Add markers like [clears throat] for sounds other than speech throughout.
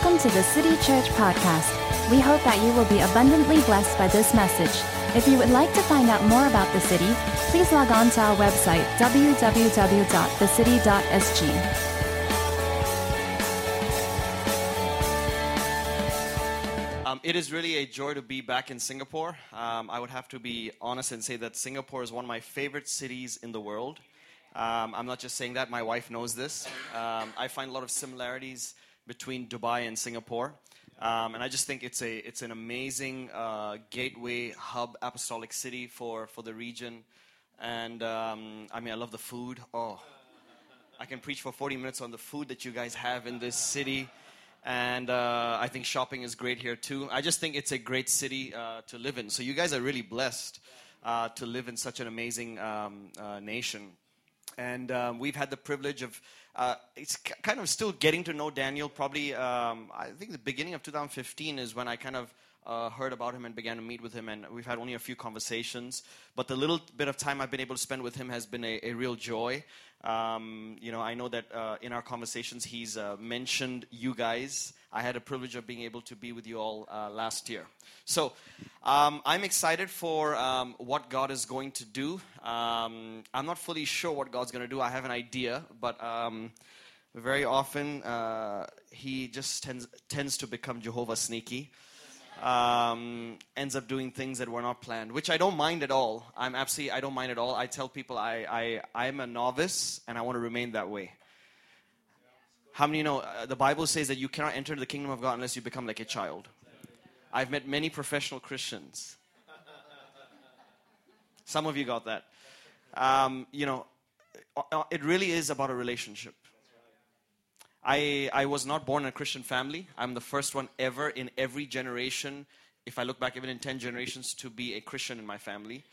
Welcome to the City Church Podcast. We hope that you will be abundantly blessed by this message. If you would like to find out more about the city, please log on to our website, www.thecity.sg. Um, it is really a joy to be back in Singapore. Um, I would have to be honest and say that Singapore is one of my favorite cities in the world. Um, I'm not just saying that, my wife knows this. Um, I find a lot of similarities between Dubai and Singapore. Um, and I just think it's, a, it's an amazing uh, gateway, hub, apostolic city for, for the region. And um, I mean, I love the food. Oh, I can preach for 40 minutes on the food that you guys have in this city. And uh, I think shopping is great here too. I just think it's a great city uh, to live in. So you guys are really blessed uh, to live in such an amazing um, uh, nation. And um, we've had the privilege of, uh, it's kind of still getting to know Daniel. Probably, um, I think the beginning of 2015 is when I kind of uh, heard about him and began to meet with him, and we've had only a few conversations. But the little bit of time I've been able to spend with him has been a, a real joy. Um, you know, I know that uh, in our conversations he's uh, mentioned you guys. I had a privilege of being able to be with you all uh, last year. So um, I'm excited for um, what God is going to do. Um, I'm not fully sure what God's going to do. I have an idea, but um, very often uh, he just tends, tends to become Jehovah sneaky um, ends up doing things that were not planned, which I don't mind at all. I'm absolutely, I don't mind at all. I tell people I, I, I'm a novice and I want to remain that way. How many know uh, the Bible says that you cannot enter the kingdom of God unless you become like a child? I've met many professional Christians. Some of you got that. Um, you know, uh, uh, it really is about a relationship. I, I was not born in a Christian family. I'm the first one ever in every generation, if I look back even in 10 generations, to be a Christian in my family.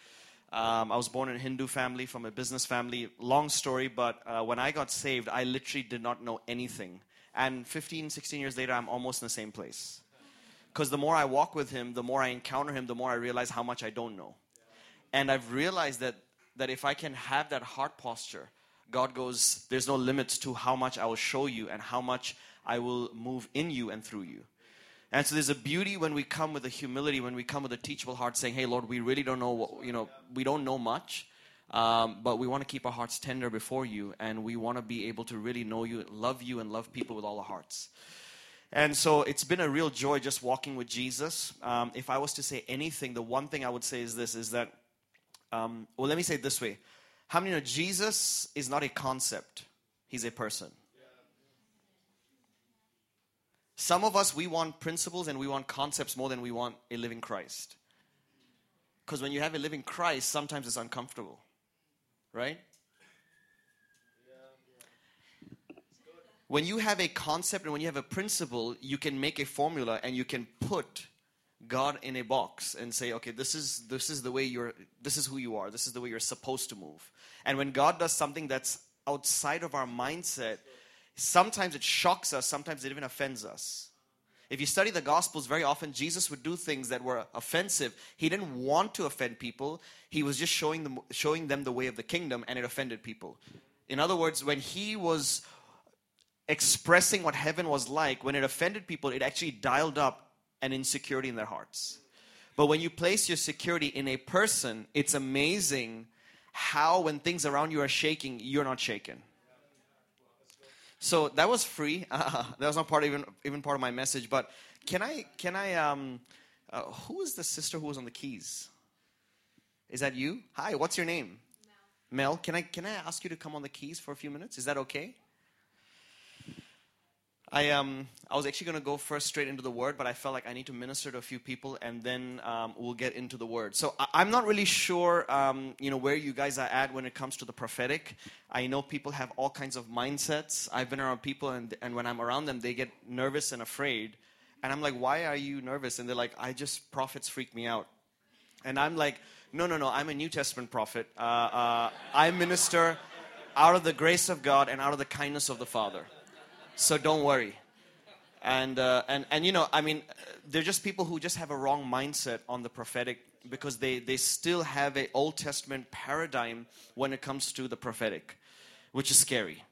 Um, I was born in a Hindu family, from a business family. Long story, but uh, when I got saved, I literally did not know anything. And 15, 16 years later, I'm almost in the same place. Because the more I walk with Him, the more I encounter Him, the more I realize how much I don't know. And I've realized that, that if I can have that heart posture, God goes, There's no limits to how much I will show you and how much I will move in you and through you. And so there's a beauty when we come with a humility, when we come with a teachable heart, saying, Hey, Lord, we really don't know what, you know, we don't know much. Um, but we want to keep our hearts tender before you, and we want to be able to really know you, love you, and love people with all our hearts. And so it's been a real joy just walking with Jesus. Um, if I was to say anything, the one thing I would say is this: is that, um, well, let me say it this way: how many know Jesus is not a concept, he's a person? Some of us, we want principles and we want concepts more than we want a living Christ. Because when you have a living Christ, sometimes it's uncomfortable, right? When you have a concept and when you have a principle, you can make a formula and you can put God in a box and say, okay, this is this is the way you're this is who you are, this is the way you're supposed to move. And when God does something that's outside of our mindset, sometimes it shocks us, sometimes it even offends us. If you study the Gospels, very often Jesus would do things that were offensive. He didn't want to offend people. He was just showing them, showing them the way of the kingdom, and it offended people. In other words, when he was expressing what heaven was like, when it offended people, it actually dialed up and insecurity in their hearts. But when you place your security in a person, it's amazing how, when things around you are shaking, you're not shaken. So that was free. Uh, [laughs] that was not part of even even part of my message. But can I can I um, uh, who is the sister who was on the keys? Is that you? Hi, what's your name? Mel. Mel. Can I can I ask you to come on the keys for a few minutes? Is that okay? I, um, I was actually going to go first straight into the word, but I felt like I need to minister to a few people, and then um, we'll get into the word. So I, am not really sure, um, you know, where you guys are at when it comes to the prophetic. I know people have all kinds of mindsets. I've been around people, and, and when I'm around them, they get nervous and afraid. And I'm like, why are you nervous? And they're like, I just, prophets freak me out. And I'm like, no, no, no, I'm a New Testament prophet. Uh, uh, I minister out of the grace of God and out of the kindness of the Father. So don't worry. And, uh, and, and you know, I mean, they're just people who just have a wrong mindset on the prophetic because they, they still have a Old Testament paradigm when it comes to the prophetic, which is scary.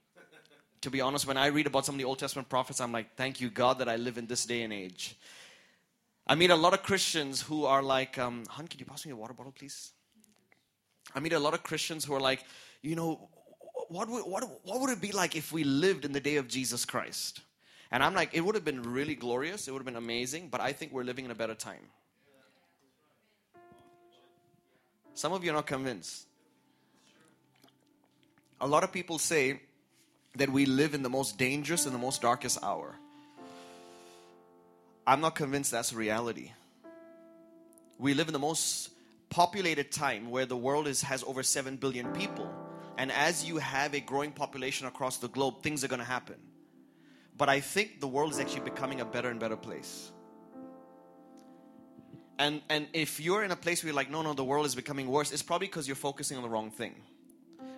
to be honest, when I read about some of the Old Testament prophets, I'm like, thank you, God, that I live in this day and age. I meet a lot of Christians who are like, um, Hun, can you pass me a water bottle, please? I meet a lot of Christians who are like, you know, what would, what, what would it be like if we lived in the day of Jesus Christ? And I'm like, it would have been really glorious, it would have been amazing, but I think we're living in a better time. Some of you are not convinced. A lot of people say that we live in the most dangerous and the most darkest hour. I'm not convinced that's reality. We live in the most populated time where the world is, has over 7 billion people. And as you have a growing population across the globe, things are going to happen. But I think the world is actually becoming a better and better place. And, and if you're in a place where you're like, no, no, the world is becoming worse, it's probably because you're focusing on the wrong thing.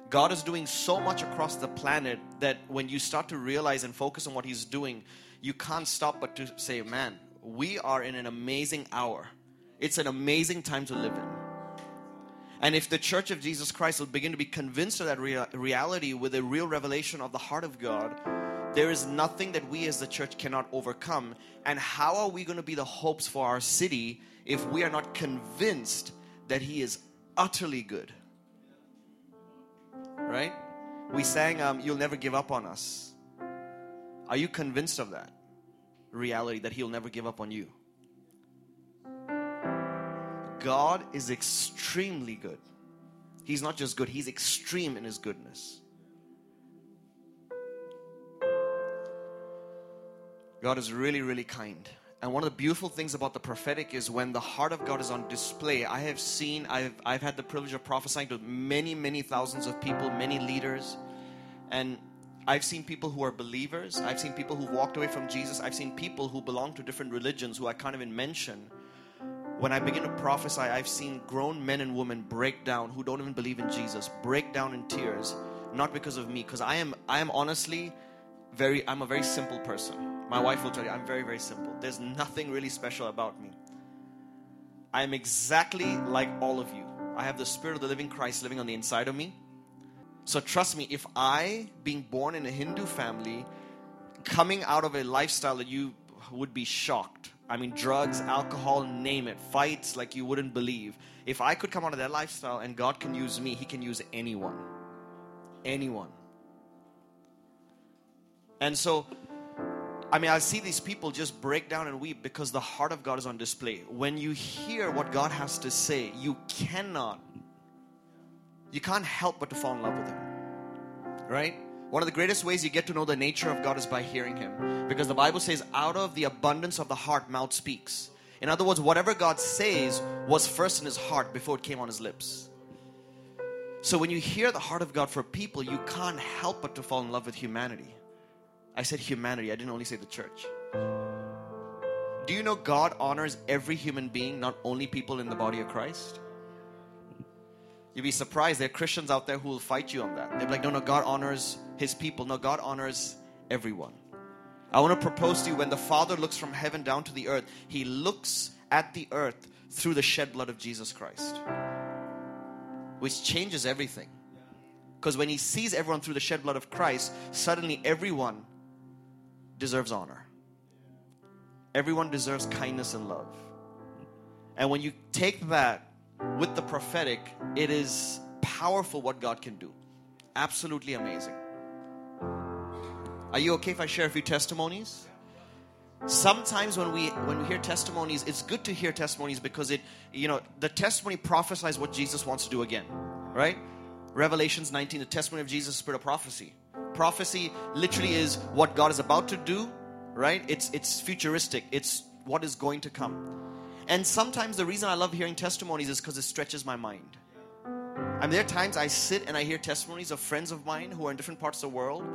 God is doing so much across the planet that when you start to realize and focus on what He's doing, you can't stop but to say, man, we are in an amazing hour. It's an amazing time to live in. And if the church of Jesus Christ will begin to be convinced of that rea- reality with a real revelation of the heart of God, there is nothing that we as the church cannot overcome. And how are we going to be the hopes for our city if we are not convinced that He is utterly good? Right? We sang, um, You'll Never Give Up on Us. Are you convinced of that reality that He'll never give up on you? God is extremely good. He's not just good, He's extreme in His goodness. God is really, really kind. And one of the beautiful things about the prophetic is when the heart of God is on display. I have seen, I've, I've had the privilege of prophesying to many, many thousands of people, many leaders. And I've seen people who are believers. I've seen people who walked away from Jesus. I've seen people who belong to different religions who I can't even mention. When I begin to prophesy, I've seen grown men and women break down who don't even believe in Jesus, break down in tears, not because of me, because I am, I am honestly very, I'm a very simple person. My wife will tell you, I'm very, very simple. There's nothing really special about me. I am exactly like all of you. I have the Spirit of the living Christ living on the inside of me. So trust me, if I, being born in a Hindu family, coming out of a lifestyle that you would be shocked. I mean, drugs, alcohol, name it, fights like you wouldn't believe. If I could come out of that lifestyle and God can use me, He can use anyone. Anyone. And so I mean, I see these people just break down and weep because the heart of God is on display. When you hear what God has to say, you cannot, you can't help but to fall in love with Him. Right? One of the greatest ways you get to know the nature of God is by hearing Him. Because the Bible says, out of the abundance of the heart, mouth speaks. In other words, whatever God says was first in His heart before it came on His lips. So when you hear the heart of God for people, you can't help but to fall in love with humanity. I said humanity, I didn't only say the church. Do you know God honors every human being, not only people in the body of Christ? You'd be surprised. There are Christians out there who will fight you on that. They're like, no, no, God honors his people. No, God honors everyone. I want to propose to you when the Father looks from heaven down to the earth, he looks at the earth through the shed blood of Jesus Christ, which changes everything. Because when he sees everyone through the shed blood of Christ, suddenly everyone deserves honor. Everyone deserves kindness and love. And when you take that with the prophetic, it is powerful what God can do. Absolutely amazing. Are you okay if I share a few testimonies? Sometimes when we when we hear testimonies, it's good to hear testimonies because it you know the testimony prophesies what Jesus wants to do again, right? Revelations 19, the testimony of Jesus, spirit of prophecy prophecy literally is what God is about to do, right? It's it's futuristic. It's what is going to come. And sometimes the reason I love hearing testimonies is because it stretches my mind. I mean, there are times I sit and I hear testimonies of friends of mine who are in different parts of the world,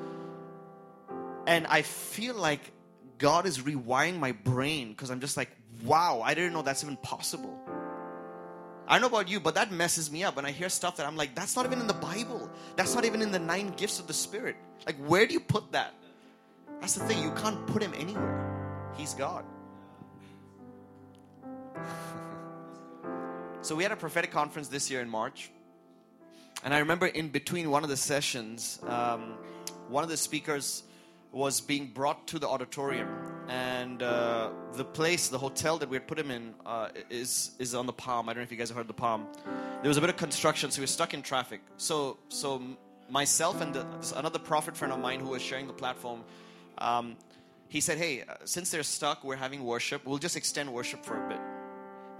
and I feel like God is rewiring my brain because I'm just like, wow, I didn't know that's even possible. I don't know about you, but that messes me up when I hear stuff that I'm like, that's not even in the Bible. That's not even in the nine gifts of the Spirit. Like, where do you put that? That's the thing, you can't put him anywhere. He's God. [laughs] so, we had a prophetic conference this year in March. And I remember in between one of the sessions, um, one of the speakers was being brought to the auditorium, and uh, the place, the hotel that we had put him in, uh, is is on the Palm. I don't know if you guys have heard the Palm. There was a bit of construction, so we were stuck in traffic. So so myself and the, another prophet friend of mine who was sharing the platform, um, he said, "Hey, uh, since they're stuck, we're having worship. We'll just extend worship for a bit."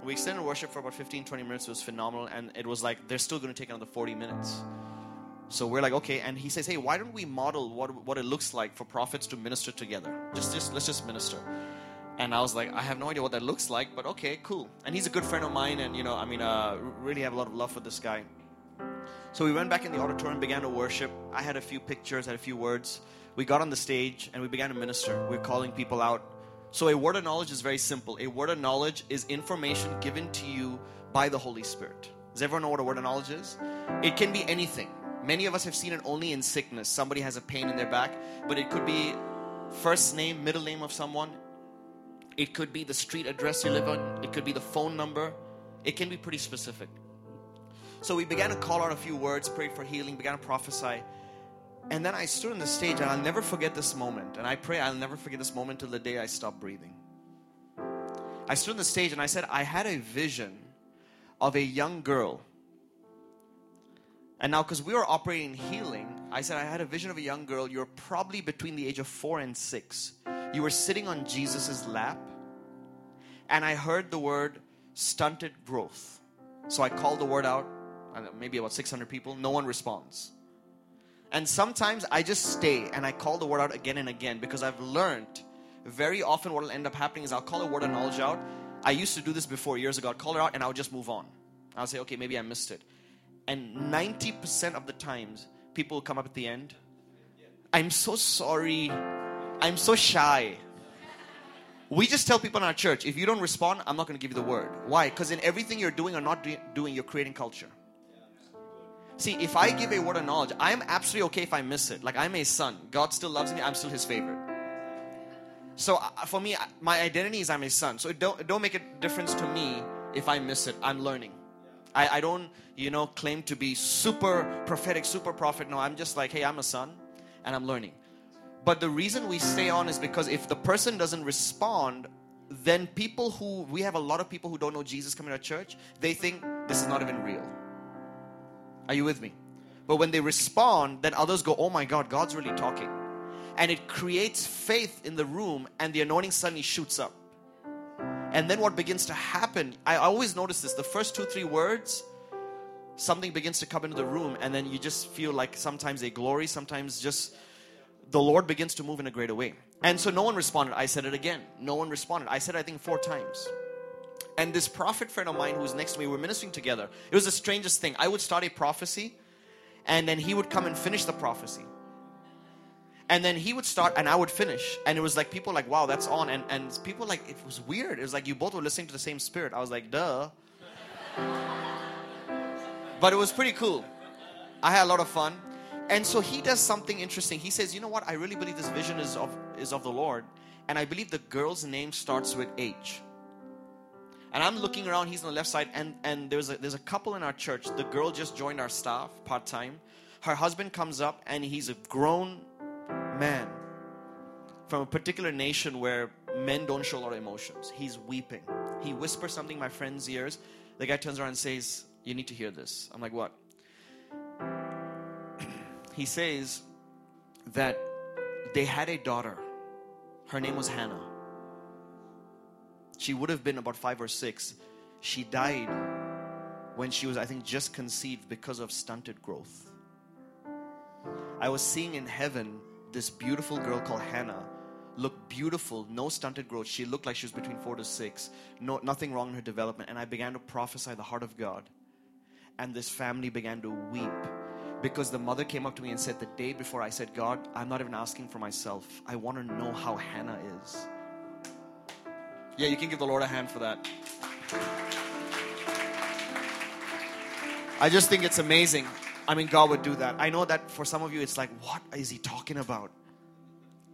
We extended worship for about 15, 20 minutes. It was phenomenal, and it was like they're still going to take another 40 minutes. So we're like, okay. And he says, hey, why don't we model what, what it looks like for prophets to minister together? Just, just let's just minister. And I was like, I have no idea what that looks like, but okay, cool. And he's a good friend of mine, and you know, I mean, uh, really have a lot of love for this guy. So we went back in the auditorium, began to worship. I had a few pictures, had a few words. We got on the stage and we began to minister. We we're calling people out. So a word of knowledge is very simple. A word of knowledge is information given to you by the Holy Spirit. Does everyone know what a word of knowledge is? It can be anything. Many of us have seen it only in sickness. Somebody has a pain in their back, but it could be first name, middle name of someone. It could be the street address you live on. It could be the phone number. It can be pretty specific. So we began to call out a few words, prayed for healing, began to prophesy. And then I stood on the stage, and I'll never forget this moment. And I pray I'll never forget this moment till the day I stop breathing. I stood on the stage and I said, I had a vision of a young girl and now, because we were operating healing, I said, I had a vision of a young girl. You're probably between the age of four and six. You were sitting on Jesus's lap, and I heard the word stunted growth. So I called the word out, maybe about 600 people. No one responds. And sometimes I just stay and I call the word out again and again because I've learned very often what will end up happening is I'll call a word of knowledge out. I used to do this before years ago. I'd call it out and I would just move on. I'll say, okay, maybe I missed it. And 90% of the times, people come up at the end. I'm so sorry. I'm so shy. We just tell people in our church if you don't respond, I'm not going to give you the word. Why? Because in everything you're doing or not doing, you're creating culture. See, if I give a word of knowledge, I'm absolutely okay if I miss it. Like I'm a son. God still loves me. I'm still his favorite. So uh, for me, my identity is I'm a son. So don't, don't make a difference to me if I miss it. I'm learning. I, I don't, you know, claim to be super prophetic, super prophet. No, I'm just like, hey, I'm a son and I'm learning. But the reason we stay on is because if the person doesn't respond, then people who, we have a lot of people who don't know Jesus coming to church, they think this is not even real. Are you with me? But when they respond, then others go, oh my God, God's really talking. And it creates faith in the room, and the anointing suddenly shoots up. And then what begins to happen, I always notice this the first two, three words, something begins to come into the room, and then you just feel like sometimes a glory, sometimes just the Lord begins to move in a greater way. And so no one responded. I said it again. No one responded. I said, I think, four times. And this prophet friend of mine who was next to me, we were ministering together. It was the strangest thing. I would start a prophecy, and then he would come and finish the prophecy and then he would start and I would finish. And it was like people like, wow, that's on. And and people like it was weird. It was like you both were listening to the same spirit. I was like, duh. but it was pretty cool. I had a lot of fun. And so he does something interesting. He says, you know what? I really believe this vision is of is of the Lord. And I believe the girl's name starts with H. And I'm looking around, he's on the left side, and, and there's a there's a couple in our church. The girl just joined our staff part-time. Her husband comes up and he's a grown man from a particular nation where men don't show a lot of emotions. He's weeping. He whispers something in my friend's ears. The guy turns around and says, You need to hear this. I'm like, What? [clears throat] he says that they had a daughter. Her name was Hannah. She would have been about five or six. She died when she was, I think, just conceived because of stunted growth. I was seeing in heaven this beautiful girl called Hannah looked beautiful, no stunted growth. She looked like she was between four to six, no, nothing wrong in her development. And I began to prophesy the heart of God. And this family began to weep because the mother came up to me and said, The day before I said, God, I'm not even asking for myself. I want to know how Hannah is. Yeah, you can give the Lord a hand for that. I just think it's amazing I mean, God would do that. I know that for some of you, it's like, what is He talking about?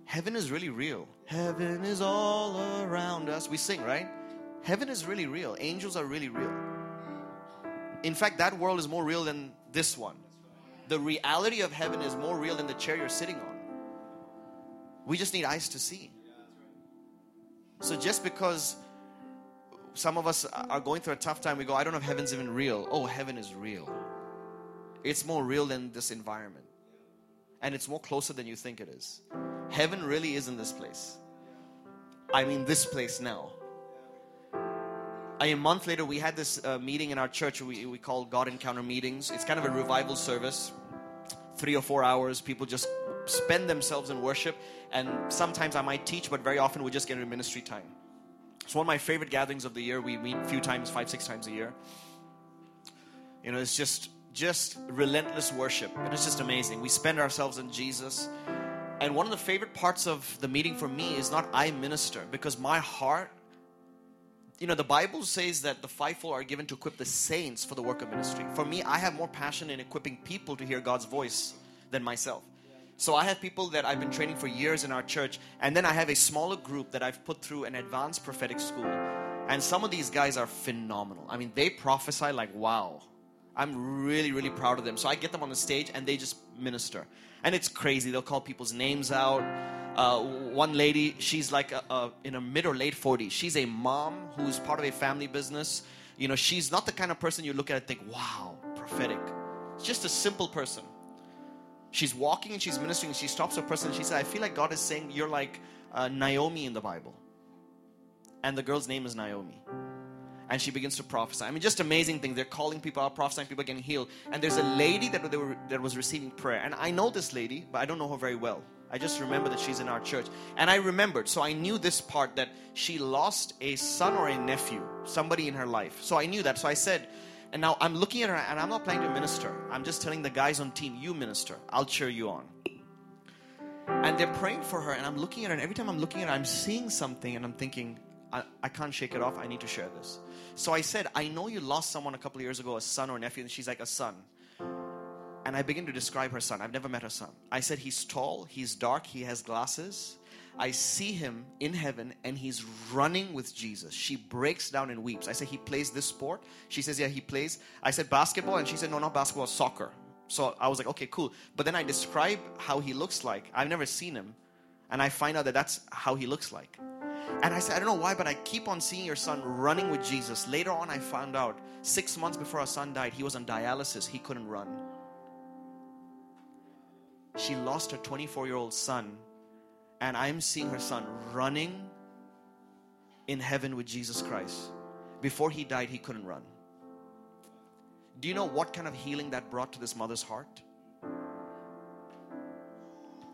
Heaven is really real. Heaven is all around us. We sing, right? Heaven is really real. Angels are really real. In fact, that world is more real than this one. The reality of heaven is more real than the chair you're sitting on. We just need eyes to see. So just because some of us are going through a tough time, we go, I don't know if heaven's even real. Oh, heaven is real. It's more real than this environment. And it's more closer than you think it is. Heaven really is in this place. I mean, this place now. A month later, we had this uh, meeting in our church we, we call God Encounter meetings. It's kind of a revival service, three or four hours. People just spend themselves in worship. And sometimes I might teach, but very often we just get into ministry time. It's one of my favorite gatherings of the year. We meet a few times, five, six times a year. You know, it's just just relentless worship. And It is just amazing. We spend ourselves in Jesus. And one of the favorite parts of the meeting for me is not I minister because my heart you know, the Bible says that the fivefold are given to equip the saints for the work of ministry. For me, I have more passion in equipping people to hear God's voice than myself. So I have people that I've been training for years in our church, and then I have a smaller group that I've put through an advanced prophetic school. And some of these guys are phenomenal. I mean, they prophesy like wow. I'm really, really proud of them. So I get them on the stage and they just minister. And it's crazy. They'll call people's names out. Uh, one lady, she's like a, a, in her mid or late 40s. She's a mom who's part of a family business. You know, she's not the kind of person you look at and think, wow, prophetic. It's just a simple person. She's walking and she's ministering. And she stops a person and she says, I feel like God is saying you're like uh, Naomi in the Bible. And the girl's name is Naomi. And she begins to prophesy. I mean, just amazing things. They're calling people out, prophesying, people getting healed. And there's a lady that, were, that was receiving prayer. And I know this lady, but I don't know her very well. I just remember that she's in our church. And I remembered, so I knew this part that she lost a son or a nephew, somebody in her life. So I knew that. So I said, and now I'm looking at her and I'm not planning to minister. I'm just telling the guys on team, you minister. I'll cheer you on. And they're praying for her, and I'm looking at her, and every time I'm looking at her, I'm seeing something, and I'm thinking, I, I can't shake it off. I need to share this. So I said, I know you lost someone a couple of years ago, a son or nephew, and she's like, a son. And I begin to describe her son. I've never met her son. I said, he's tall, he's dark, he has glasses, I see him in heaven and he's running with Jesus. She breaks down and weeps. I said, He plays this sport? She says, Yeah, he plays. I said, Basketball? And she said, No, not basketball, soccer. So I was like, Okay, cool. But then I describe how he looks like. I've never seen him. And I find out that that's how he looks like. And I said, I don't know why, but I keep on seeing your son running with Jesus. Later on, I found out six months before our son died, he was on dialysis. He couldn't run. She lost her 24 year old son and I'm seeing her son running in heaven with Jesus Christ. Before he died, he couldn't run. Do you know what kind of healing that brought to this mother's heart?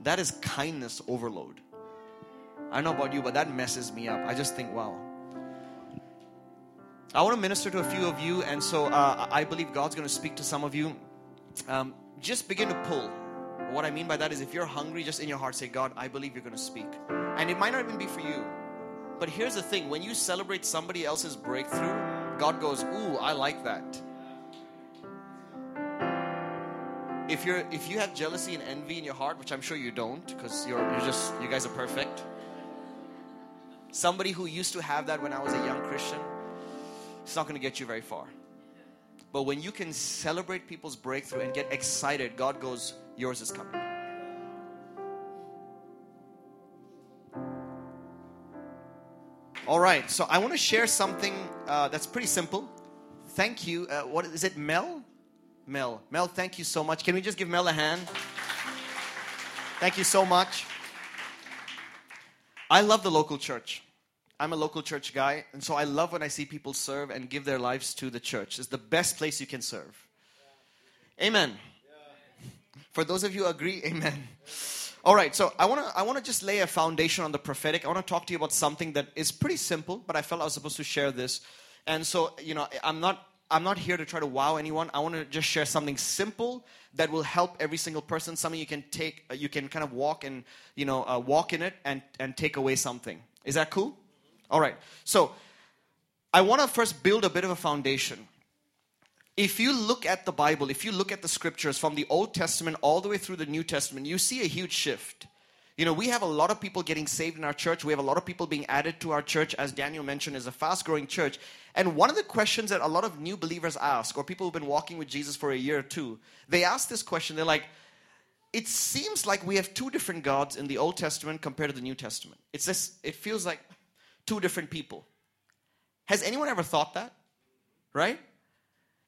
That is kindness overload. I don't know about you, but that messes me up. I just think, wow. I want to minister to a few of you, and so uh, I believe God's going to speak to some of you. Um, just begin to pull what I mean by that is if you're hungry, just in your heart say, God, I believe you're going to speak. And it might not even be for you. But here's the thing when you celebrate somebody else's breakthrough, God goes, Ooh, I like that. If you're if you have jealousy and envy in your heart, which I'm sure you don't, because you're you're just you guys are perfect. Somebody who used to have that when I was a young Christian, it's not going to get you very far. But when you can celebrate people's breakthrough and get excited, God goes, yours is coming. All right, so I want to share something uh, that's pretty simple. Thank you. Uh, what is it, Mel? Mel. Mel, thank you so much. Can we just give Mel a hand? Thank you so much. I love the local church. I'm a local church guy, and so I love when I see people serve and give their lives to the church. It's the best place you can serve. Amen. For those of you who agree, amen. All right, so I want to I want to just lay a foundation on the prophetic. I want to talk to you about something that is pretty simple, but I felt I was supposed to share this. And so, you know, I'm not I'm not here to try to wow anyone. I want to just share something simple that will help every single person. Something you can take, uh, you can kind of walk and you know uh, walk in it and and take away something. Is that cool? All right. So I want to first build a bit of a foundation if you look at the Bible, if you look at the scriptures from the Old Testament all the way through the New Testament, you see a huge shift. You know, we have a lot of people getting saved in our church. We have a lot of people being added to our church, as Daniel mentioned, is a fast growing church. And one of the questions that a lot of new believers ask, or people who've been walking with Jesus for a year or two, they ask this question. They're like, it seems like we have two different gods in the Old Testament compared to the New Testament. It's this, it feels like two different people. Has anyone ever thought that? Right?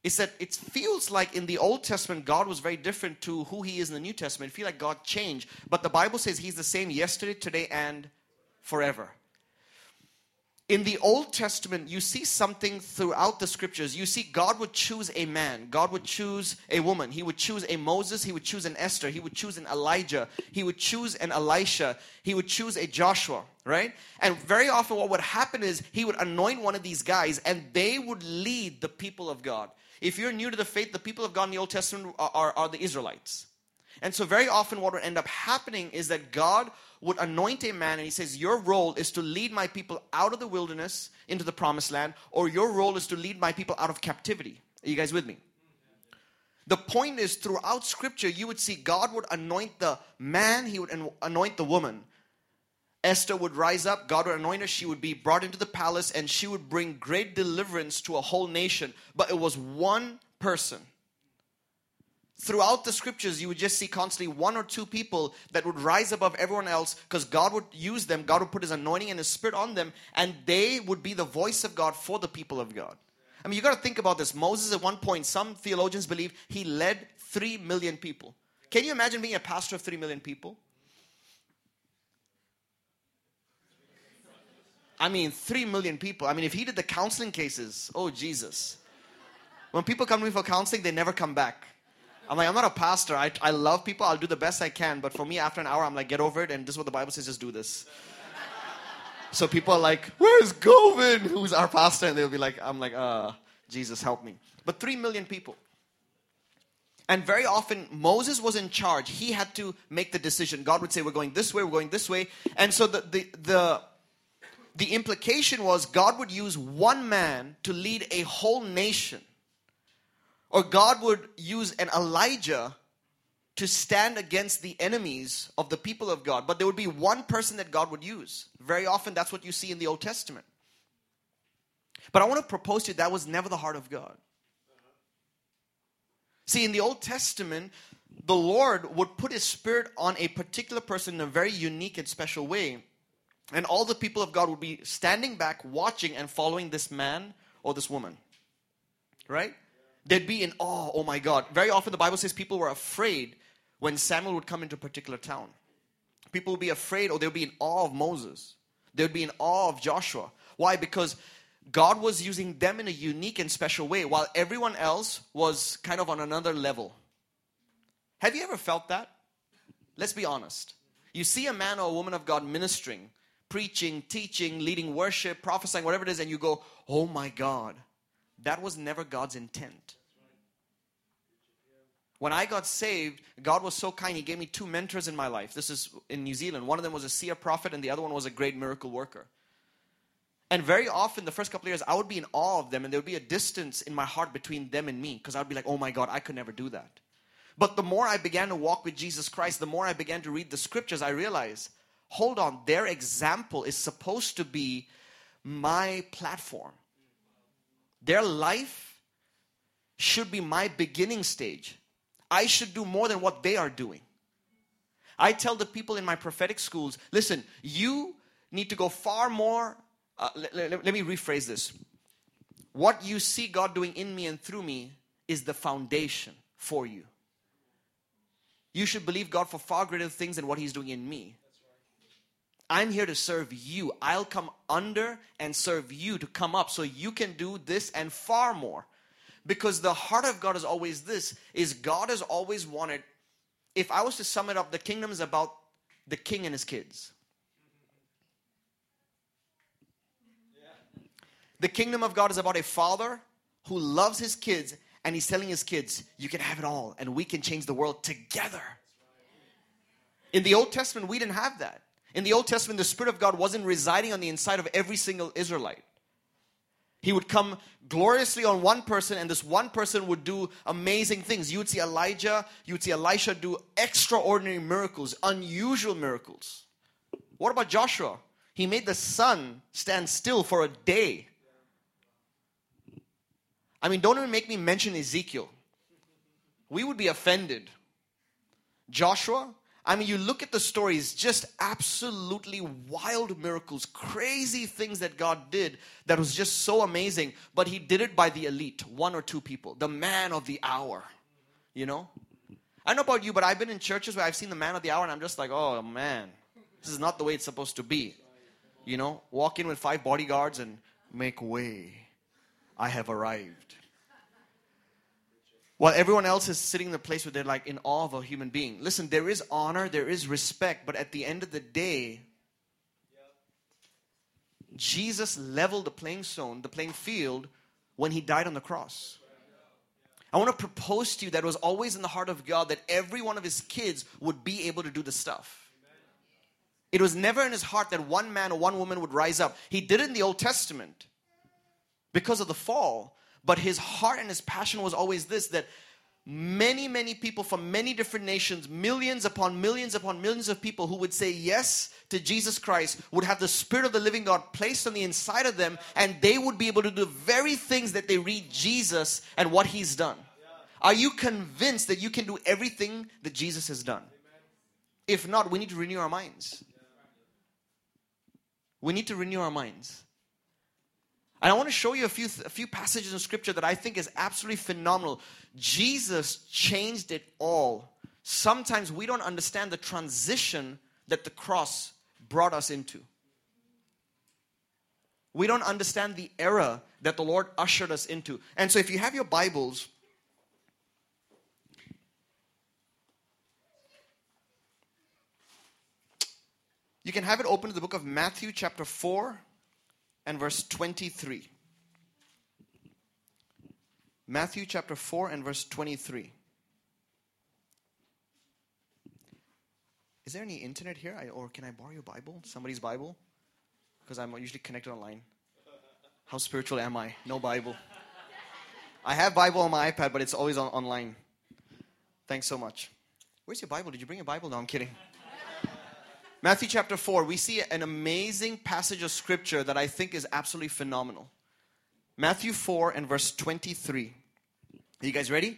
It's that it feels like in the Old Testament, God was very different to who He is in the New Testament. It feels like God changed. But the Bible says He's the same yesterday, today, and forever in the Old Testament, you see something throughout the scriptures. You see God would choose a man, God would choose a woman, He would choose a Moses, He would choose an Esther, He would choose an Elijah, He would choose an Elisha, He would choose a Joshua, right? And very often, what would happen is He would anoint one of these guys and they would lead the people of God. If you're new to the faith, the people of God in the Old Testament are, are, are the Israelites. And so, very often, what would end up happening is that God would anoint a man and he says, Your role is to lead my people out of the wilderness into the promised land, or your role is to lead my people out of captivity. Are you guys with me? The point is, throughout scripture, you would see God would anoint the man, he would anoint the woman. Esther would rise up, God would anoint her, she would be brought into the palace, and she would bring great deliverance to a whole nation. But it was one person throughout the scriptures, you would just see constantly one or two people that would rise above everyone else because God would use them. God would put His anointing and His Spirit on them, and they would be the voice of God for the people of God. I mean, you got to think about this. Moses, at one point, some theologians believe he led three million people. Can you imagine being a pastor of three million people? I mean, three million people. I mean, if he did the counseling cases, oh, Jesus. When people come to me for counseling, they never come back. I'm like, I'm not a pastor. I, I love people. I'll do the best I can. But for me, after an hour, I'm like, get over it. And this is what the Bible says, just do this. so people are like, where's Govin? Who's our pastor? And they'll be like, I'm like, uh, Jesus, help me. But three million people. And very often, Moses was in charge. He had to make the decision. God would say, We're going this way, we're going this way. And so the, the, the, the implication was God would use one man to lead a whole nation or God would use an Elijah to stand against the enemies of the people of God. But there would be one person that God would use. Very often, that's what you see in the Old Testament. But I want to propose to you that was never the heart of God. See, in the Old Testament, the Lord would put His Spirit on a particular person in a very unique and special way. And all the people of God would be standing back, watching, and following this man or this woman. Right? they'd be in awe. Oh my God. Very often the Bible says people were afraid when Samuel would come into a particular town. People would be afraid or they would be in awe of Moses. They would be in awe of Joshua. Why? Because God was using them in a unique and special way while everyone else was kind of on another level. Have you ever felt that? Let's be honest. You see a man or a woman of God ministering, preaching, teaching, leading worship, prophesying, whatever it is, and you go, oh my God, that was never God's intent. When I got saved, God was so kind, He gave me two mentors in my life. This is in New Zealand. One of them was a seer prophet, and the other one was a great miracle worker. And very often, the first couple of years, I would be in awe of them, and there would be a distance in my heart between them and me because I'd be like, oh my God, I could never do that. But the more I began to walk with Jesus Christ, the more I began to read the scriptures, I realized, hold on, their example is supposed to be my platform. Their life should be my beginning stage. I should do more than what they are doing. I tell the people in my prophetic schools listen, you need to go far more. Uh, let, let, let me rephrase this. What you see God doing in me and through me is the foundation for you. You should believe God for far greater things than what He's doing in me. I'm here to serve you. I'll come under and serve you to come up so you can do this and far more. Because the heart of God is always this is God has always wanted if I was to sum it up the kingdom is about the king and his kids. The kingdom of God is about a father who loves his kids and he's telling his kids, you can have it all and we can change the world together. In the Old Testament, we didn't have that. In the Old Testament, the Spirit of God wasn't residing on the inside of every single Israelite. He would come gloriously on one person, and this one person would do amazing things. You would see Elijah, you would see Elisha do extraordinary miracles, unusual miracles. What about Joshua? He made the sun stand still for a day. I mean, don't even make me mention Ezekiel. We would be offended. Joshua, I mean, you look at the stories, just absolutely wild miracles, crazy things that God did that was just so amazing. But He did it by the elite, one or two people, the man of the hour, you know? I don't know about you, but I've been in churches where I've seen the man of the hour and I'm just like, oh man, this is not the way it's supposed to be. You know, walk in with five bodyguards and make way. I have arrived. While everyone else is sitting in the place where they're like in awe of a human being. Listen, there is honor, there is respect, but at the end of the day, Jesus leveled the playing zone, the playing field, when he died on the cross. I want to propose to you that it was always in the heart of God that every one of his kids would be able to do the stuff. It was never in his heart that one man or one woman would rise up. He did it in the Old Testament because of the fall, but his heart and his passion was always this that many, many people from many different nations, millions upon millions upon millions of people who would say yes to Jesus Christ, would have the Spirit of the living God placed on the inside of them, and they would be able to do the very things that they read Jesus and what He's done. Are you convinced that you can do everything that Jesus has done? If not, we need to renew our minds. We need to renew our minds. And I want to show you a few, a few passages in scripture that I think is absolutely phenomenal. Jesus changed it all. Sometimes we don't understand the transition that the cross brought us into. We don't understand the era that the Lord ushered us into. And so if you have your Bibles, you can have it open to the book of Matthew, chapter 4 and verse 23. Matthew chapter 4 and verse 23. Is there any internet here? I, or can I borrow your Bible? Somebody's Bible? Because I'm usually connected online. How spiritual am I? No Bible. I have Bible on my iPad, but it's always on, online. Thanks so much. Where's your Bible? Did you bring a Bible? No, I'm kidding. Matthew chapter 4, we see an amazing passage of scripture that I think is absolutely phenomenal. Matthew 4 and verse 23. Are you guys ready?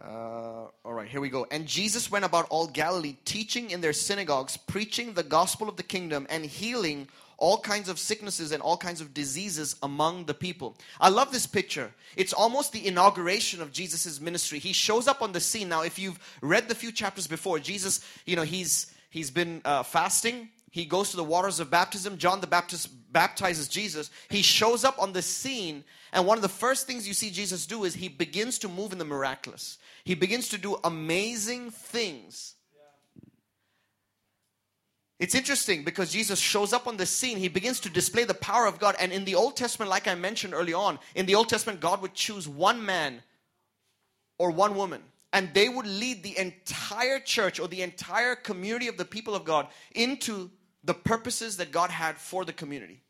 Uh, all right, here we go. And Jesus went about all Galilee, teaching in their synagogues, preaching the gospel of the kingdom, and healing all kinds of sicknesses and all kinds of diseases among the people. I love this picture. It's almost the inauguration of Jesus' ministry. He shows up on the scene. Now, if you've read the few chapters before, Jesus, you know, he's he's been uh, fasting. He goes to the waters of baptism. John the Baptist baptizes Jesus. He shows up on the scene, and one of the first things you see Jesus do is he begins to move in the miraculous. He begins to do amazing things it's interesting because Jesus shows up on the scene. He begins to display the power of God. And in the Old Testament, like I mentioned early on, in the Old Testament, God would choose one man or one woman. And they would lead the entire church or the entire community of the people of God into the purposes that God had for the community.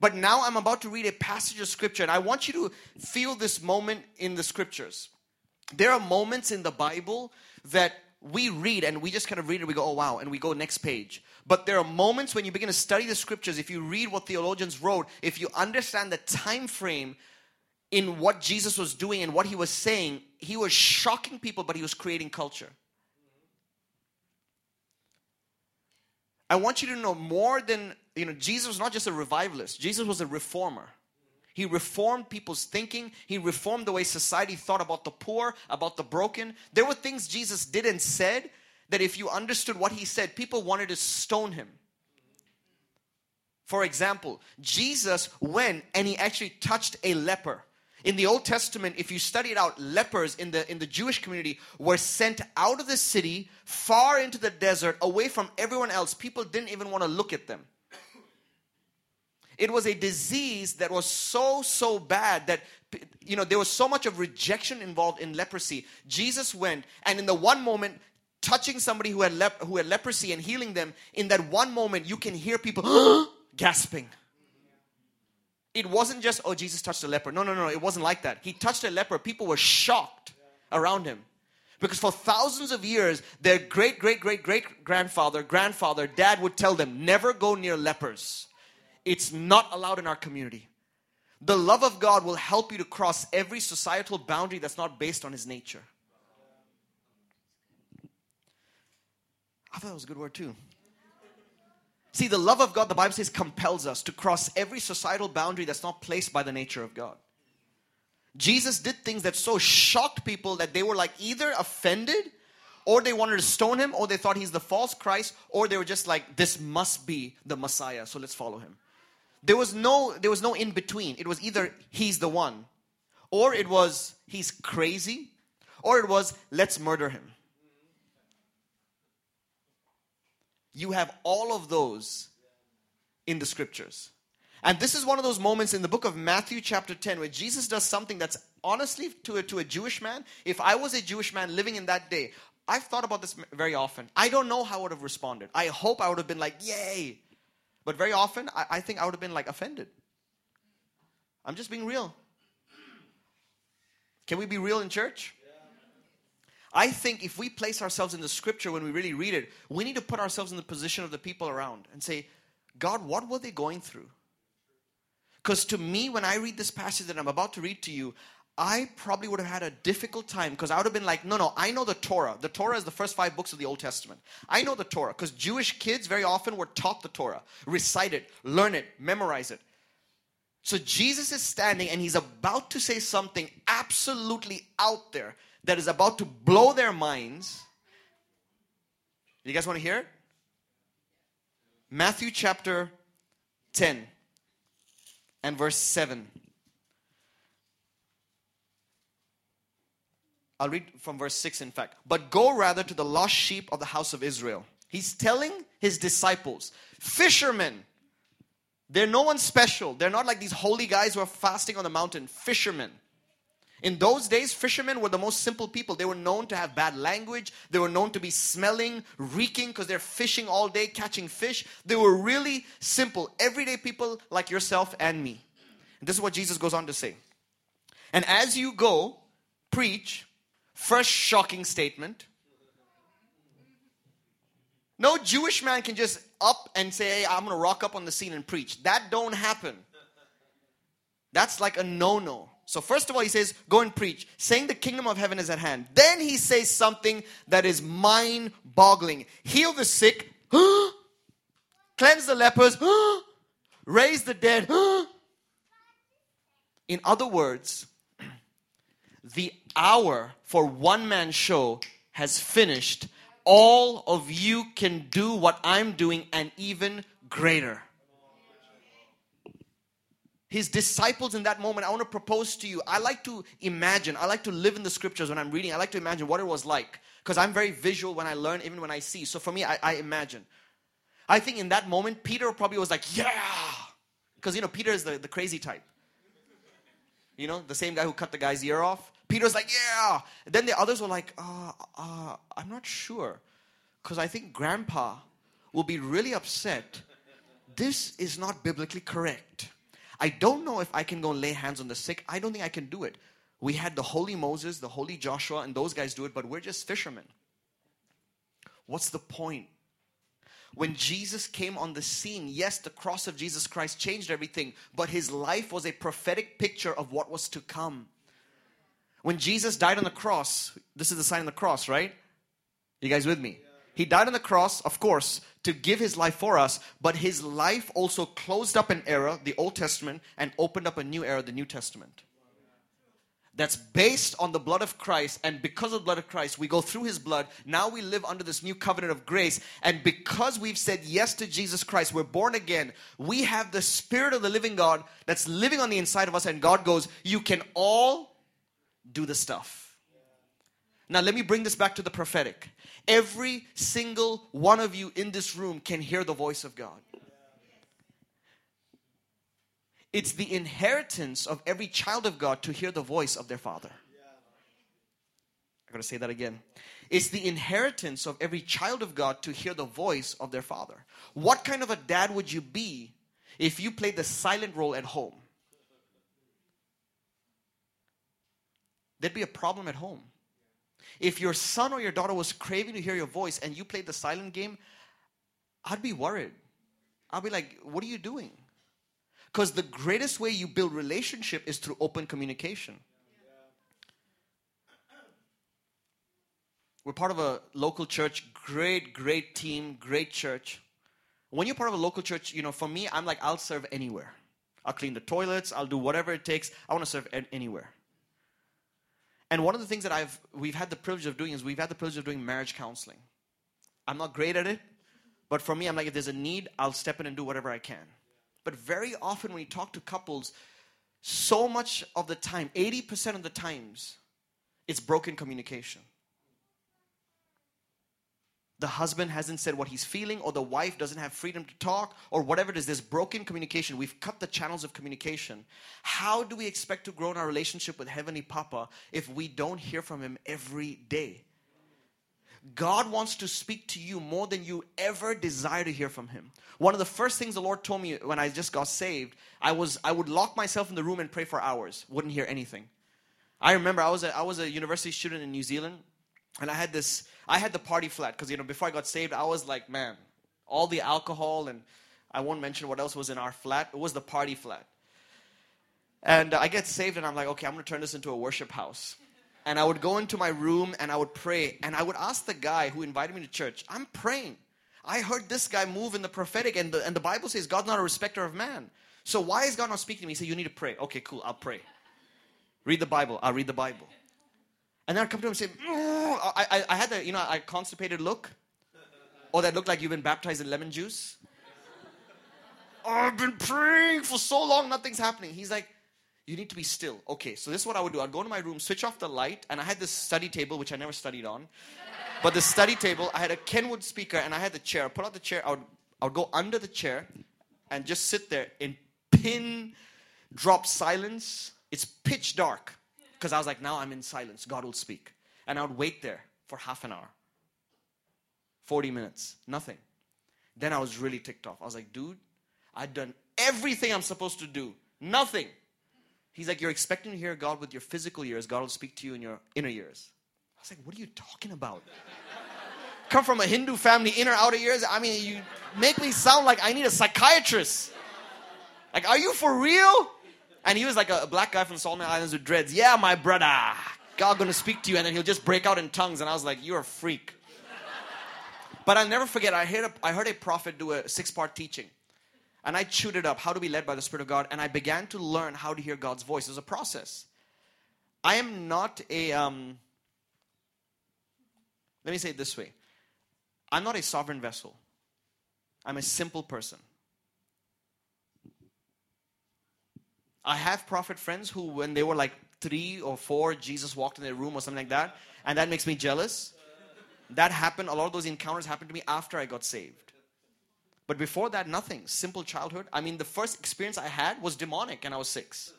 But now I'm about to read a passage of scripture, and I want you to feel this moment in the scriptures. There are moments in the Bible that we read and we just kind of read it we go oh wow and we go next page. But there are moments when you begin to study the scriptures if you read what theologians wrote if you understand the time frame in what jesus was doing and what he was saying he was shocking people but he was creating culture. I want you to know more than you know jesus was not just a revivalist. Jesus was a reformer he reformed people's thinking. He reformed the way society thought about the poor, about the broken. There were things Jesus did and said that if you understood what he said, people wanted to stone him. For example, Jesus went and he actually touched a leper. In the Old Testament, if you study it out, lepers in the, in the Jewish community were sent out of the city, far into the desert, away from everyone else. People didn't even want to look at them. It was a disease that was so, so bad that, you know, there was so much of rejection involved in leprosy. Jesus went, and in the one moment, touching somebody who had, lep- who had leprosy and healing them, in that one moment, you can hear people [gasps] gasping. It wasn't just, oh, Jesus touched a leper. No, no, no, it wasn't like that. He touched a leper. People were shocked around him. Because for thousands of years, their great, great, great, great grandfather, grandfather, dad would tell them, never go near lepers. It's not allowed in our community. The love of God will help you to cross every societal boundary that's not based on His nature. I thought that was a good word too. See, the love of God, the Bible says, compels us to cross every societal boundary that's not placed by the nature of God. Jesus did things that so shocked people that they were like either offended or they wanted to stone him or they thought he's the false Christ or they were just like this must be the Messiah so let's follow him. There was no there was no in between. It was either he's the one or it was he's crazy or it was let's murder him. You have all of those in the scriptures. And this is one of those moments in the book of Matthew, chapter 10, where Jesus does something that's honestly to a, to a Jewish man. If I was a Jewish man living in that day, I've thought about this very often. I don't know how I would have responded. I hope I would have been like, yay. But very often, I, I think I would have been like offended. I'm just being real. Can we be real in church? I think if we place ourselves in the scripture when we really read it, we need to put ourselves in the position of the people around and say, God, what were they going through? Because to me, when I read this passage that I'm about to read to you, I probably would have had a difficult time because I would have been like, no, no, I know the Torah. The Torah is the first five books of the Old Testament. I know the Torah because Jewish kids very often were taught the Torah, recite it, learn it, memorize it. So Jesus is standing and he's about to say something absolutely out there that is about to blow their minds. You guys want to hear it? Matthew chapter 10 and verse 7. I'll read from verse 6, in fact. But go rather to the lost sheep of the house of Israel. He's telling his disciples, fishermen, they're no one special. They're not like these holy guys who are fasting on the mountain. Fishermen. In those days, fishermen were the most simple people. They were known to have bad language. They were known to be smelling, reeking because they're fishing all day, catching fish. They were really simple, everyday people like yourself and me. And this is what Jesus goes on to say. And as you go, preach, first shocking statement. No Jewish man can just up and say, hey, I'm going to rock up on the scene and preach. That don't happen. That's like a no-no. So first of all, he says, go and preach, saying the kingdom of heaven is at hand. Then he says something that is mind-boggling. Heal the sick, [gasps] cleanse the lepers, [gasps] raise the dead. [gasps] In other words, the hour for one man show has finished. All of you can do what I'm doing and even greater his disciples in that moment, I want to propose to you. I like to imagine, I like to live in the scriptures when I'm reading. I like to imagine what it was like. Because I'm very visual when I learn, even when I see. So for me, I, I imagine. I think in that moment, Peter probably was like, yeah. Because, you know, Peter is the, the crazy type. You know, the same guy who cut the guy's ear off. Peter's like, yeah. then the others were like, uh, uh, I'm not sure. Because I think grandpa will be really upset. This is not biblically correct. I don't know if I can go and lay hands on the sick. I don't think I can do it. We had the holy Moses, the holy Joshua, and those guys do it, but we're just fishermen. What's the point? When Jesus came on the scene, yes, the cross of Jesus Christ changed everything, but his life was a prophetic picture of what was to come. When Jesus died on the cross, this is the sign of the cross, right? You guys with me? He died on the cross, of course, to give his life for us, but his life also closed up an era, the Old Testament, and opened up a new era, the New Testament. That's based on the blood of Christ, and because of the blood of Christ, we go through his blood. Now we live under this new covenant of grace, and because we've said yes to Jesus Christ, we're born again. We have the Spirit of the living God that's living on the inside of us, and God goes, You can all do the stuff. Now, let me bring this back to the prophetic. Every single one of you in this room can hear the voice of God. It's the inheritance of every child of God to hear the voice of their father. I'm going to say that again. It's the inheritance of every child of God to hear the voice of their father. What kind of a dad would you be if you played the silent role at home? There'd be a problem at home. If your son or your daughter was craving to hear your voice and you played the silent game, I'd be worried. I'd be like, what are you doing? Because the greatest way you build relationship is through open communication. We're part of a local church, great, great team, great church. When you're part of a local church, you know, for me, I'm like, I'll serve anywhere. I'll clean the toilets, I'll do whatever it takes. I want to serve anywhere. And one of the things that I've we've had the privilege of doing is we've had the privilege of doing marriage counseling. I'm not great at it, but for me, I'm like, if there's a need, I'll step in and do whatever I can. But very often when you talk to couples, so much of the time, 80% of the times, it's broken communication the husband hasn't said what he's feeling, or the wife doesn't have freedom to talk, or whatever it is, there's broken communication. We've cut the channels of communication. How do we expect to grow in our relationship with Heavenly Papa if we don't hear from Him every day? God wants to speak to you more than you ever desire to hear from Him. One of the first things the Lord told me when I just got saved, I was I would lock myself in the room and pray for hours. Wouldn't hear anything. I remember I was a, I was a university student in New Zealand, and I had this I had the party flat because you know before I got saved, I was like, man, all the alcohol and I won't mention what else was in our flat. It was the party flat. And I get saved and I'm like, okay, I'm to turn this into a worship house. And I would go into my room and I would pray and I would ask the guy who invited me to church, I'm praying. I heard this guy move in the prophetic and the, and the Bible says God's not a respecter of man. So why is God not speaking to me? He said, you need to pray. Okay, cool, I'll pray. Read the Bible. I'll read the Bible. And then I'd come to him and say, mm, I, I, I had that, you know, I constipated look. Or that looked like you've been baptized in lemon juice. I've been praying for so long, nothing's happening. He's like, you need to be still. Okay, so this is what I would do. I'd go into my room, switch off the light, and I had this study table, which I never studied on. But the study table, I had a Kenwood speaker, and I had the chair. I'd pull out the chair, I would, I would go under the chair and just sit there in pin drop silence. It's pitch dark. Because I was like, now I'm in silence. God will speak. And I would wait there for half an hour, 40 minutes, nothing. Then I was really ticked off. I was like, dude, I've done everything I'm supposed to do, nothing. He's like, You're expecting to hear God with your physical ears, God will speak to you in your inner ears. I was like, What are you talking about? Come from a Hindu family, inner, outer ears? I mean, you make me sound like I need a psychiatrist. Like, are you for real? And he was like a, a black guy from Solomon Islands with dreads. Yeah, my brother. God gonna speak to you, and then he'll just break out in tongues. And I was like, you're a freak. But I'll never forget, I heard a, I heard a prophet do a six part teaching. And I chewed it up, how to be led by the Spirit of God. And I began to learn how to hear God's voice. It's a process. I am not a, um, let me say it this way I'm not a sovereign vessel, I'm a simple person. I have prophet friends who, when they were like three or four, Jesus walked in their room or something like that, and that makes me jealous. That happened, a lot of those encounters happened to me after I got saved. But before that, nothing. Simple childhood. I mean, the first experience I had was demonic, and I was six.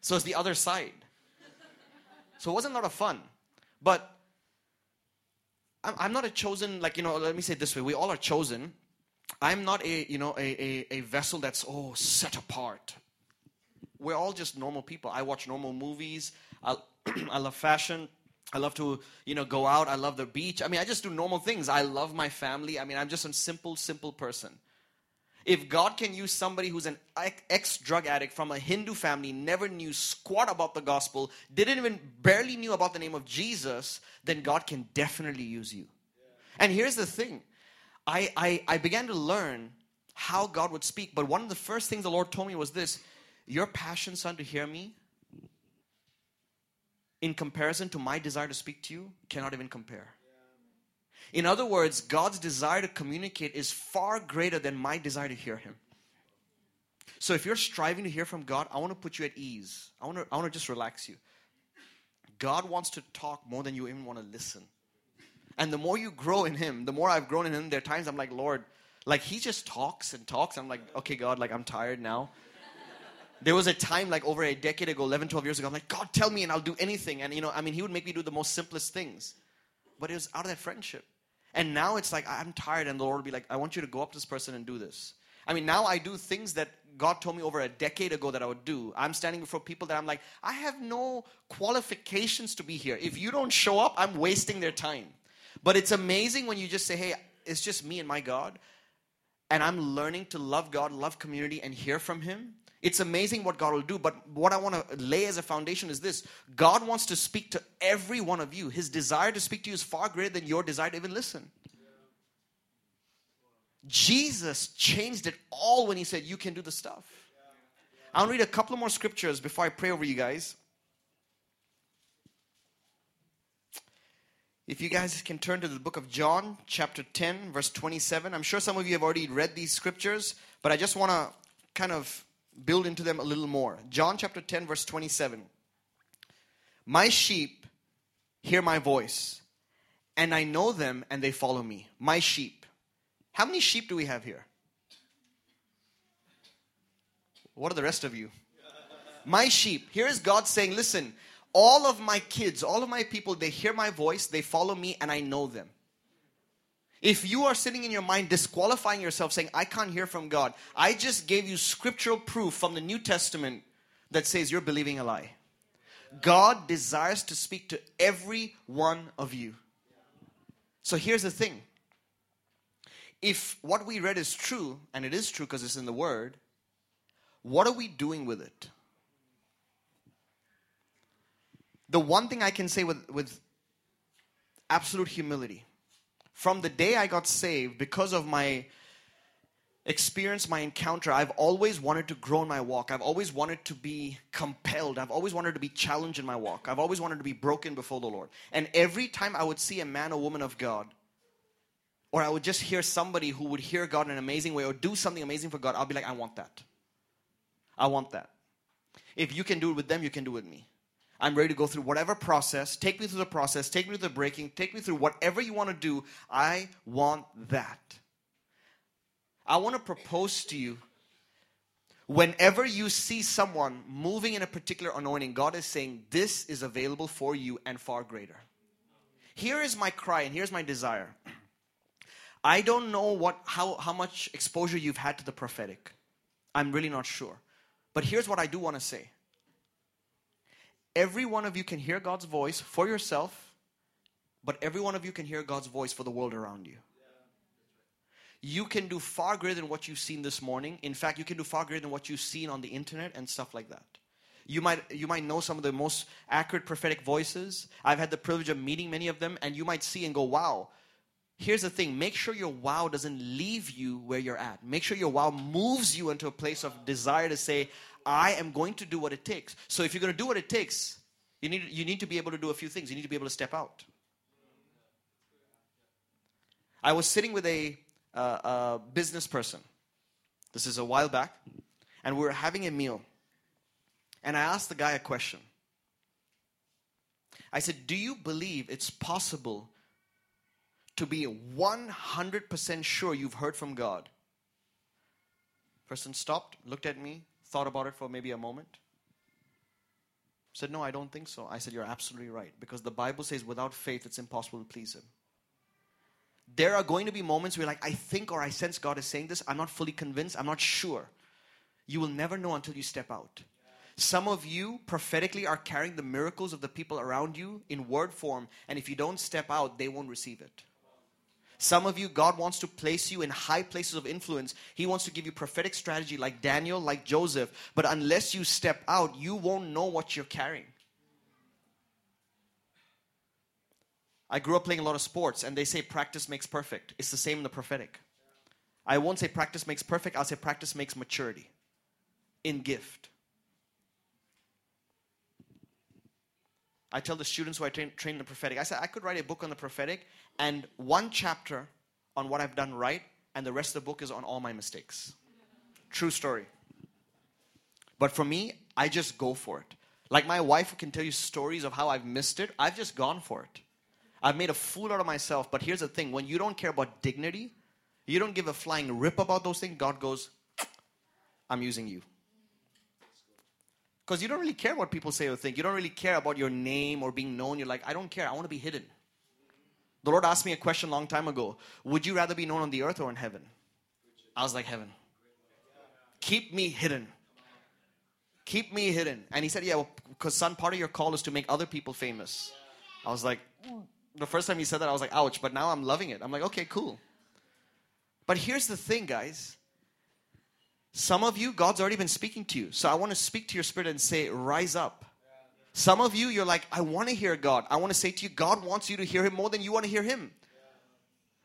So it's the other side. So it wasn't a lot of fun. But I'm, not a chosen, like, you know, let me say this way we all are chosen. I'm not a, you know, a, a, a vessel that's, oh, set apart we're all just normal people. I watch normal movies. I, [clears throat] I love fashion. I love to, you know, go out. I love the beach. I mean, I just do normal things. I love my family. I mean, I'm just a simple, simple person. If God can use somebody who's an ex drug addict from a Hindu family, never knew squat about the gospel, didn't even barely knew about the name of Jesus, then God can definitely use you. Yeah. And here's the thing I, I, I began to learn how God would speak, but one of the first things the Lord told me was this your passion, son, to hear me, in comparison to my desire to speak to you, cannot even compare. In other words, God's desire to communicate is far greater than my desire to hear Him. So if you're striving to hear from God, I want to put you at ease. I want to, I want to just relax you. God wants to talk more than you even want to listen. And the more you grow in Him, the more I've grown in Him, there are times I'm like, Lord, like He just talks and talks. I'm like, okay, God, like I'm tired now. There was a time like over a decade ago, 11, 12 years ago, I'm like, God, tell me and I'll do anything. And you know, I mean, He would make me do the most simplest things. But it was out of that friendship. And now it's like, I'm tired, and the Lord will be like, I want you to go up to this person and do this. I mean, now I do things that God told me over a decade ago that I would do. I'm standing before people that I'm like, I have no qualifications to be here. If you don't show up, I'm wasting their time. But it's amazing when you just say, hey, it's just me and my God. And I'm learning to love God, love community, and hear from Him It's amazing what God will do, but what I want to lay as a foundation is this God wants to speak to every one of you. His desire to speak to you is far greater than your desire to even listen. Jesus changed it all when he said, You can do the stuff. I'll read a couple more scriptures before I pray over you guys. If you guys can turn to the book of John, chapter 10, verse 27. I'm sure some of you have already read these scriptures, but I just want to kind of build into them a little more. John chapter 10, verse 27. My sheep hear my voice, and I know them, and they follow me. My sheep. How many sheep do we have here? What are the rest of you? My sheep. Here is God saying, listen, all of my kids, all of my people, they hear my voice, they follow me, and I know them. If you are sitting in your mind disqualifying yourself, saying, I can't hear from God, I just gave you scriptural proof from the New Testament that says you're believing a lie. God desires to speak to every one of you. So here's the thing if what we read is true, and it is true because it's in the Word, what are we doing with it? The one thing I can say with, with absolute humility from the day I got saved, because of my experience, my encounter, I've always wanted to grow in my walk. I've always wanted to be compelled. I've always wanted to be challenged in my walk. I've always wanted to be broken before the Lord. And every time I would see a man or woman of God, or I would just hear somebody who would hear God in an amazing way or do something amazing for God, I'll be like, I want that. I want that. If you can do it with them, you can do it with me. I'm ready to go through whatever process. Take me through the process. Take me through the breaking. Take me through whatever you want to do. I want that. I want to propose to you whenever you see someone moving in a particular anointing, God is saying, This is available for you and far greater. Here is my cry and here's my desire. I don't know what how, how much exposure you've had to the prophetic. I'm really not sure. But here's what I do want to say every one of you can hear God's voice for yourself, but every one of you can hear God's voice for the world around you. You can do far greater than what you've seen this morning. In fact, you can do far greater than what you've seen on the internet and stuff like that. You might you might know some of the most accurate prophetic voices. I've had the privilege of meeting many of them, and you might see and go, "Wow." Here's the thing: make sure your wow doesn't leave you where you're at. Make sure your wow moves you into a place of desire to say, I am going to do what it takes. So if you're going to do what it takes, you need, you need to be able to do a few things. You need to be able to step out. I was sitting with a, uh, a business person. This is a while back. And we were having a meal. And I asked the guy a question. I said, Do you believe it's possible to be 100% sure you've heard from God? Person stopped, looked at me, thought about it for maybe a moment? Said, No, I don't think so. I said, You're absolutely right. Because the Bible says, without faith, it's impossible to please Him. There are going to be moments where, like, I think or I sense God is saying this. I'm not fully convinced. I'm not sure. You will never know until you step out. Some of you prophetically are carrying the miracles of the people around you in word form, and if you don't step out, they won't receive it. Some of you, God wants to place you in high places of influence. He wants to give you prophetic strategy like Daniel, like Joseph. But unless you step out, you won't know what you're carrying. I grew up playing a lot of sports, and they say practice makes perfect. It's the same in the prophetic. I won't say practice makes perfect, I'll say practice makes maturity in gift. I tell the students who I train, train in the prophetic, I said I could write a book on the prophetic and one chapter on what I've done right, and the rest of the book is on all my mistakes. True story. But for me, I just go for it. Like my wife can tell you stories of how I've missed it, I've just gone for it. I've made a fool out of myself, but here's the thing when you don't care about dignity, you don't give a flying rip about those things, God goes, I'm using you. Because you don't really care what people say or think. You don't really care about your name or being known. You're like, I don't care. I want to be hidden. The Lord asked me a question a long time ago Would you rather be known on the earth or in heaven? I was like, Heaven. Keep me hidden. Keep me hidden. And he said, Yeah, because well, son, part of your call is to make other people famous. I was like, hmm. The first time he said that, I was like, Ouch, but now I'm loving it. I'm like, Okay, cool. But here's the thing, guys Some of you, God's already been speaking to you. So I want to speak to your spirit and say, rise up. Some of you, you're like, I want to hear God. I want to say to you, God wants you to hear Him more than you want to hear Him.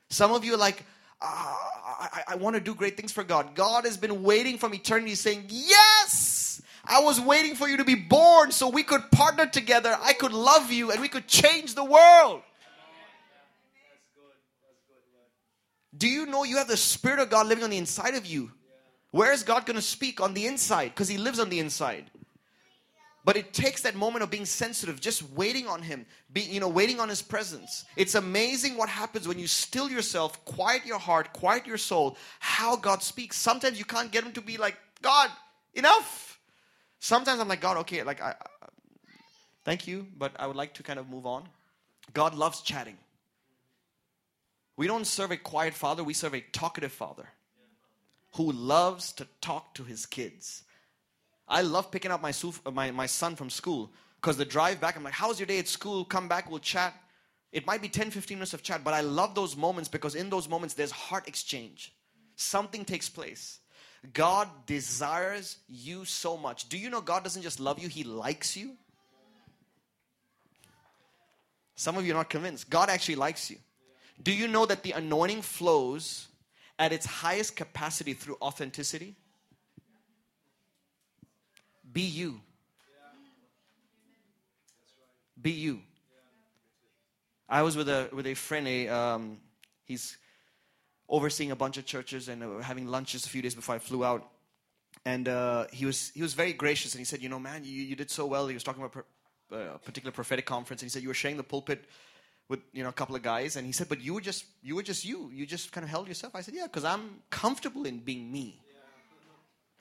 Some of you are like, ah, I, I want to do great things for God. God has been waiting from eternity saying, Yes, I was waiting for you to be born so we could partner together. I could love you and we could change the world. Do you know you have the Spirit of God living on the inside of you? Where is God going to speak? On the inside, because He lives on the inside. But it takes that moment of being sensitive, just waiting on Him, be, you know, waiting on His presence. It's amazing what happens when you still yourself, quiet your heart, quiet your soul, how God speaks. Sometimes you can't get Him to be like, God, enough. Sometimes I'm like, God, okay, like, I, I, thank you, but I would like to kind of move on. God loves chatting. We don't serve a quiet father, we serve a talkative father who loves to talk to his kids. I love picking up my, my, my son from school because the drive back, I'm like, how's your day at school? Come back, we'll chat. It might be 10, 15 minutes of chat, but I love those moments because in those moments there's heart exchange. Something takes place. God desires you so much. Do you know God doesn't just love you, He likes you? Some of you are not convinced. God actually likes you. Do you know that the anointing flows at its highest capacity through authenticity? Be you. Be you. I was with a with a friend. A um, he's overseeing a bunch of churches and uh, having lunches a few days before I flew out. And uh, he was he was very gracious and he said, you know, man, you, you did so well. He was talking about uh, a particular prophetic conference and he said you were sharing the pulpit with you know a couple of guys and he said, but you were just you were just you. You just kind of held yourself. I said, yeah, because I'm comfortable in being me.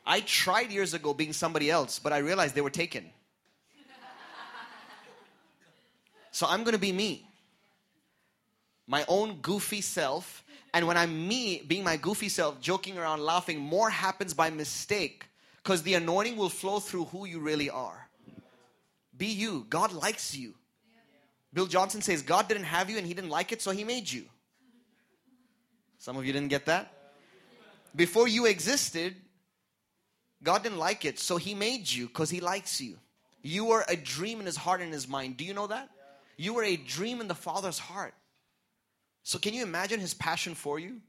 I tried years ago being somebody else, but I realized they were taken. So I'm going to be me. My own goofy self. And when I'm me, being my goofy self, joking around, laughing, more happens by mistake because the anointing will flow through who you really are. Be you. God likes you. Bill Johnson says God didn't have you and he didn't like it, so he made you. Some of you didn't get that? Before you existed, God didn't like it, so He made you because He likes you. You were a dream in His heart and His mind. Do you know that? You were a dream in the Father's heart. So, can you imagine His passion for you?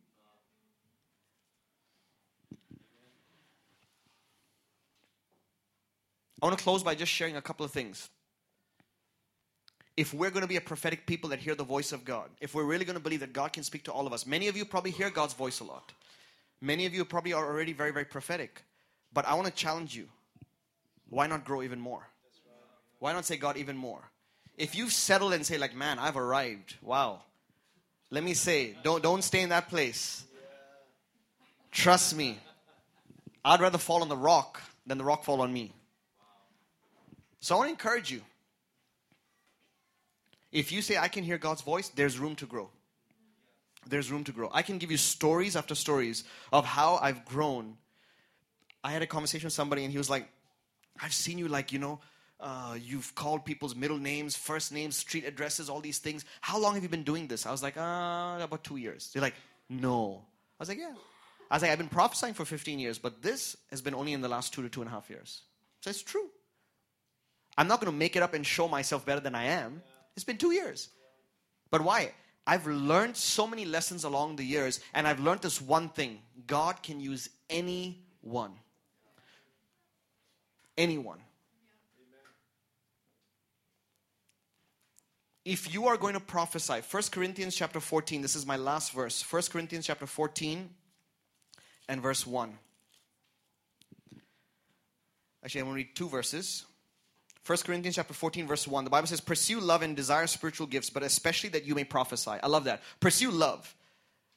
I want to close by just sharing a couple of things. If we're going to be a prophetic people that hear the voice of God, if we're really going to believe that God can speak to all of us, many of you probably hear God's voice a lot. Many of you probably are already very, very prophetic. But I want to challenge you. Why not grow even more? Why not say, God, even more? If you've settled and say, like, man, I've arrived. Wow. Let me say, don't, don't stay in that place. Trust me. I'd rather fall on the rock than the rock fall on me. So I want to encourage you. If you say, I can hear God's voice, there's room to grow. There's room to grow. I can give you stories after stories of how I've grown I had a conversation with somebody and he was like, I've seen you like, you know, uh, you've called people's middle names, first names, street addresses, all these things. How long have you been doing this? I was like, uh, about two years. They're like, no. I was like, yeah. I was like, I've been prophesying for 15 years, but this has been only in the last two to two and a half years. So it's true. I'm not going to make it up and show myself better than I am. It's been two years. But why? I've learned so many lessons along the years, and I've learned this one thing God can use anyone anyone. If you are going to prophesy, 1 Corinthians chapter 14, this is my last verse. 1 Corinthians chapter 14 and verse 1. Actually, I'm going to read two verses. 1 Corinthians chapter 14 verse 1. The Bible says, "Pursue love and desire spiritual gifts, but especially that you may prophesy." I love that. Pursue love.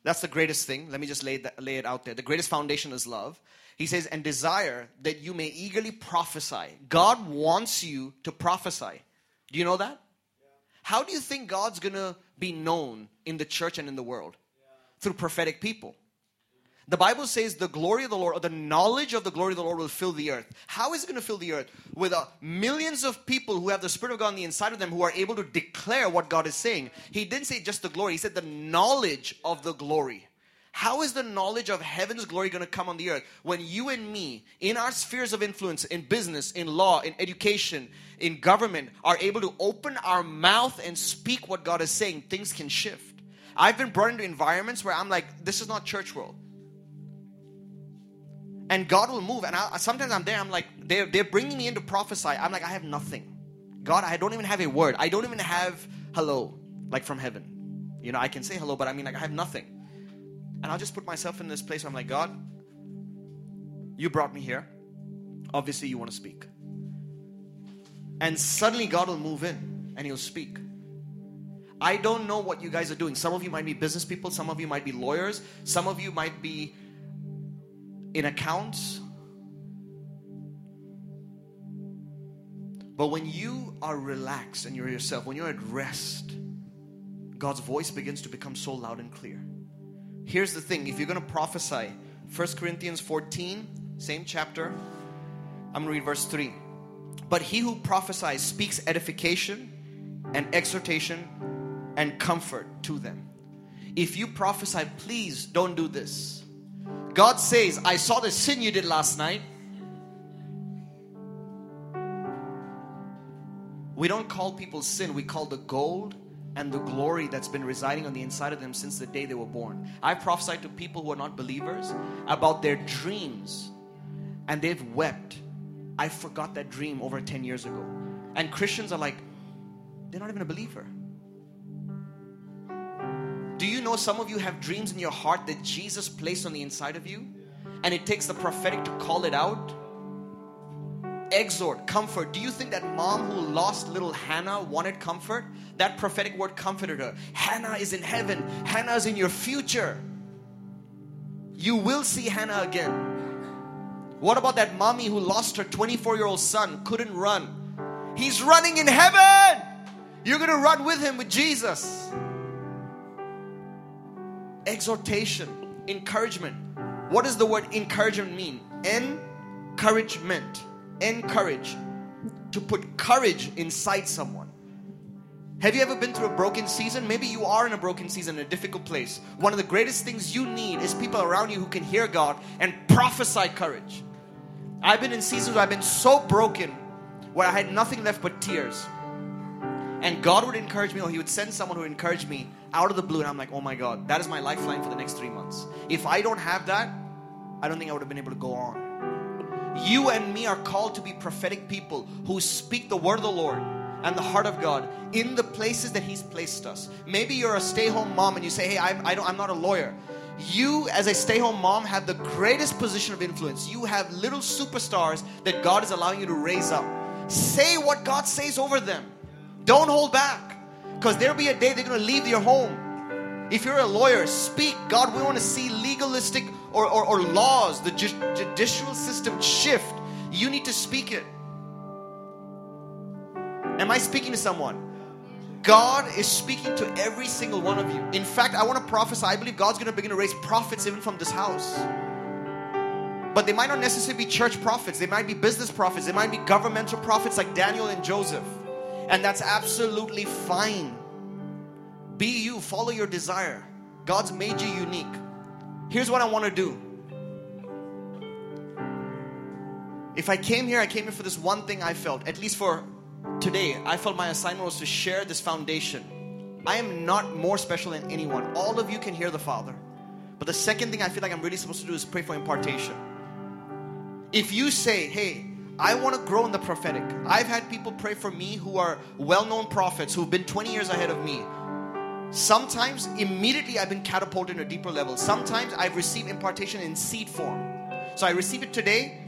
That's the greatest thing. Let me just lay, that, lay it out there. The greatest foundation is love. He says, and desire that you may eagerly prophesy. God wants you to prophesy. Do you know that? Yeah. How do you think God's going to be known in the church and in the world? Yeah. Through prophetic people. The Bible says the glory of the Lord, or the knowledge of the glory of the Lord will fill the earth. How is it going to fill the earth? With uh, millions of people who have the Spirit of God on the inside of them who are able to declare what God is saying. He didn't say just the glory, He said the knowledge of the glory. How is the knowledge of heaven's glory going to come on the earth when you and me, in our spheres of influence, in business, in law, in education, in government, are able to open our mouth and speak what God is saying? Things can shift. I've been brought into environments where I'm like, this is not church world. And God will move. And I, sometimes I'm there, I'm like, they're, they're bringing me in to prophesy. I'm like, I have nothing. God, I don't even have a word. I don't even have hello, like from heaven. You know, I can say hello, but I mean, like, I have nothing. And I'll just put myself in this place I'm like, God, you brought me here. Obviously, you want to speak. And suddenly, God will move in and He'll speak. I don't know what you guys are doing. Some of you might be business people, some of you might be lawyers, some of you might be in accounts. But when you are relaxed and you're yourself, when you're at rest, God's voice begins to become so loud and clear. Here's the thing if you're going to prophesy, 1 Corinthians 14, same chapter, I'm going to read verse 3. But he who prophesies speaks edification and exhortation and comfort to them. If you prophesy, please don't do this. God says, I saw the sin you did last night. We don't call people sin, we call the gold and the glory that's been residing on the inside of them since the day they were born. I've prophesied to people who are not believers about their dreams, and they've wept. I forgot that dream over 10 years ago. And Christians are like, they're not even a believer. Do you know some of you have dreams in your heart that Jesus placed on the inside of you? And it takes the prophetic to call it out? Exhort, comfort. Do you think that mom who lost little Hannah wanted comfort? That prophetic word comforted her. Hannah is in heaven, Hannah is in your future. You will see Hannah again. What about that mommy who lost her 24 year old son, couldn't run? He's running in heaven. You're going to run with him with Jesus. Exhortation, encouragement. What does the word encouragement mean? Encouragement encourage, to put courage inside someone. Have you ever been through a broken season? Maybe you are in a broken season, a difficult place. One of the greatest things you need is people around you who can hear God and prophesy courage. I've been in seasons where I've been so broken where I had nothing left but tears. And God would encourage me, or He would send someone who would encourage me out of the blue. And I'm like, oh my God, that is my lifeline for the next three months. If I don't have that, I don't think I would have been able to go on. You and me are called to be prophetic people who speak the word of the Lord and the heart of God in the places that He's placed us. Maybe you're a stay home mom and you say, Hey, I, I don't, I'm not a lawyer. You, as a stay home mom, have the greatest position of influence. You have little superstars that God is allowing you to raise up. Say what God says over them. Don't hold back because there'll be a day they're going to leave your home if you're a lawyer, speak. God, we want to see legalistic or, or, or laws, the ju- judicial system shift. You need to speak it. Am I speaking to someone? God is speaking to every single one of you. In fact, I want to prophesy. I believe God's going to begin to raise prophets even from this house. But they might not necessarily be church prophets, they might be business prophets, they might be governmental prophets like Daniel and Joseph. And that's absolutely fine. Be you, follow your desire. God's made you unique. Here's what I want to do. If I came here, I came here for this one thing I felt, at least for today, I felt my assignment was to share this foundation. I am not more special than anyone. All of you can hear the Father. But the second thing I feel like I'm really supposed to do is pray for impartation. If you say, hey, I want to grow in the prophetic, I've had people pray for me who are well known prophets who've been 20 years ahead of me, Sometimes immediately I've been catapulted to a deeper level. Sometimes I've received impartation in seed form. So I receive it today.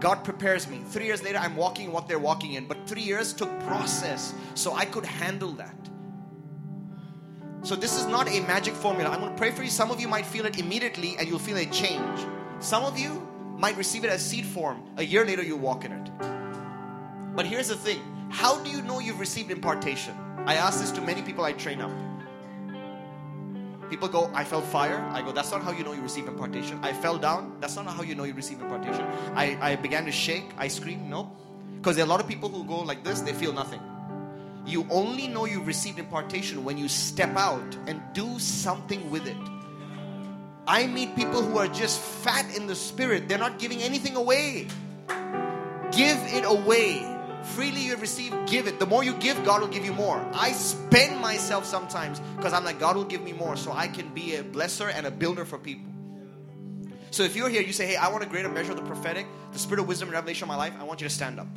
God prepares me. Three years later, I'm walking in what they're walking in. But three years took process so I could handle that. So this is not a magic formula. I'm going to pray for you. Some of you might feel it immediately and you'll feel a change. Some of you might receive it as seed form. A year later, you'll walk in it. But here's the thing how do you know you've received impartation? I ask this to many people I train up. People go, I felt fire. I go, that's not how you know you receive impartation. I fell down. That's not how you know you receive impartation. I, I began to shake. I screamed. No. Because there are a lot of people who go like this, they feel nothing. You only know you've received impartation when you step out and do something with it. I meet people who are just fat in the spirit. They're not giving anything away. Give it away. Freely you receive, give it. The more you give, God will give you more. I spend myself sometimes because I'm like, God will give me more so I can be a blesser and a builder for people. So if you're here, you say, hey, I want a greater measure of the prophetic, the spirit of wisdom and revelation in my life, I want you to stand up.